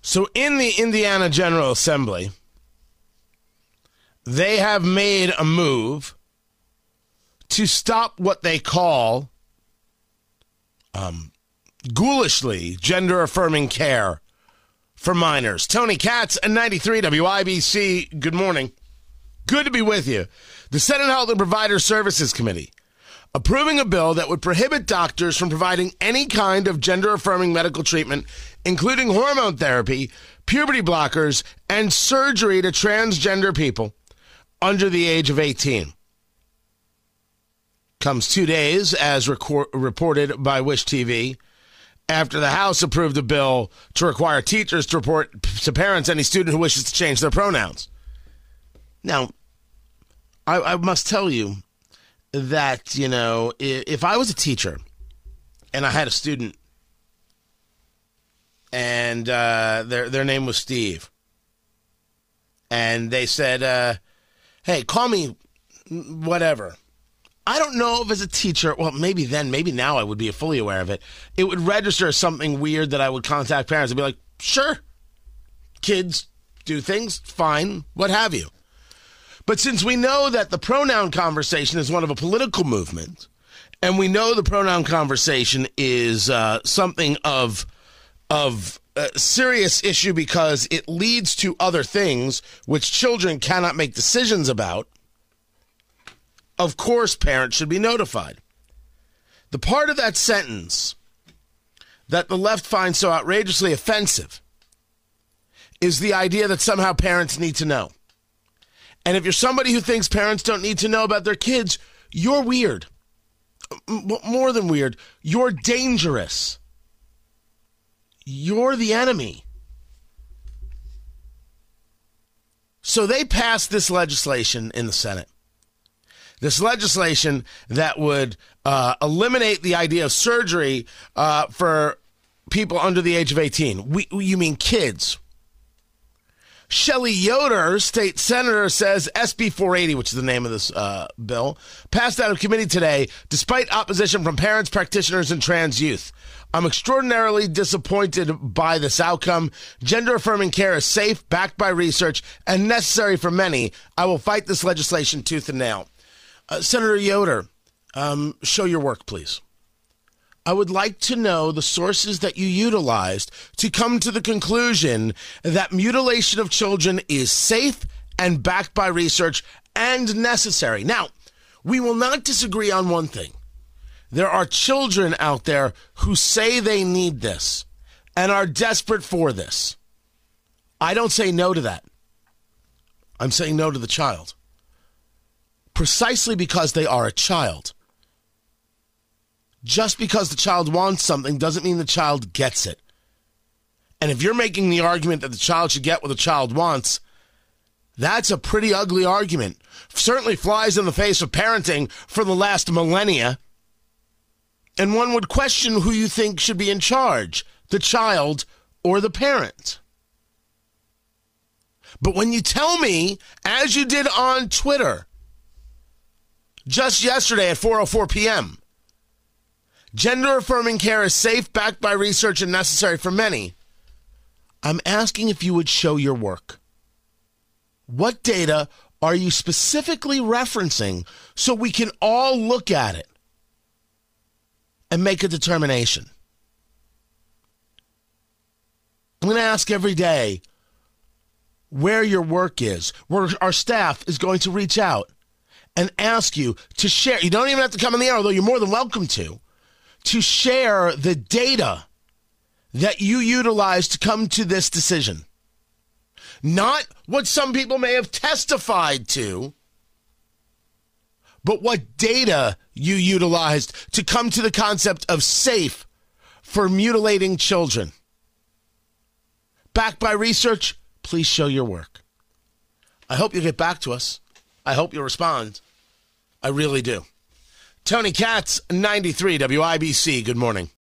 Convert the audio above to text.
So, in the Indiana General Assembly, they have made a move to stop what they call um, ghoulishly gender affirming care for minors. Tony Katz and 93 WIBC, good morning. Good to be with you. The Senate Health and Provider Services Committee approving a bill that would prohibit doctors from providing any kind of gender affirming medical treatment, including hormone therapy, puberty blockers, and surgery to transgender people under the age of 18. Comes two days, as reported by Wish TV, after the House approved a bill to require teachers to report to parents any student who wishes to change their pronouns. Now, I, I must tell you that, you know, if I was a teacher and I had a student and uh, their, their name was Steve, and they said, uh, hey, call me whatever I don't know if as a teacher, well, maybe then, maybe now I would be fully aware of it. It would register as something weird that I would contact parents and be like, sure, kids do things, fine, what have you. But since we know that the pronoun conversation is one of a political movement, and we know the pronoun conversation is uh, something of of a serious issue because it leads to other things which children cannot make decisions about of course, parents should be notified. The part of that sentence that the left finds so outrageously offensive is the idea that somehow parents need to know. And if you're somebody who thinks parents don't need to know about their kids, you're weird. more than weird, you're dangerous. You're the enemy. So they passed this legislation in the Senate this legislation that would uh, eliminate the idea of surgery uh, for people under the age of 18. We, you mean kids? Shelli Yoder, state senator, says SB 480, which is the name of this uh, bill, passed out of committee today despite opposition from parents, practitioners, and trans youth. I'm extraordinarily disappointed by this outcome. Gender affirming care is safe, backed by research, and necessary for many. I will fight this legislation tooth and nail. Uh, Senator Yoder, um, show your work, please. I would like to know the sources that you utilized to come to the conclusion that mutilation of children is safe and backed by research and necessary. Now, we will not disagree on one thing. There are children out there who say they need this and are desperate for this. I don't say no to that. I'm saying no to the child precisely because they are a child. Just because the child wants something doesn't mean the child gets it. And if you're making the argument that the child should get what the child wants, that's a pretty ugly argument. Certainly flies in the face of parenting for the last millennia. And one would question who you think should be in charge the child or the parent. But when you tell me, as you did on Twitter, just yesterday at 4:04 p.m. Gender affirming care is safe, backed by research, and necessary for many. I'm asking if you would show your work. What data are you specifically referencing so we can all look at it and make a determination? I'm going to ask every day where your work is, where our staff is going to reach out and ask you to share. You don't even have to come in the air, although you're more than welcome to, to share the data that you utilize to come to this decision. Not what some people may have testified to, but what data you utilized to come to the concept of safe for mutilating children. backed by research, please show your work. I hope you get back to us. I hope you respond. I really do. Tony Katz, 93 WIBC. Good morning.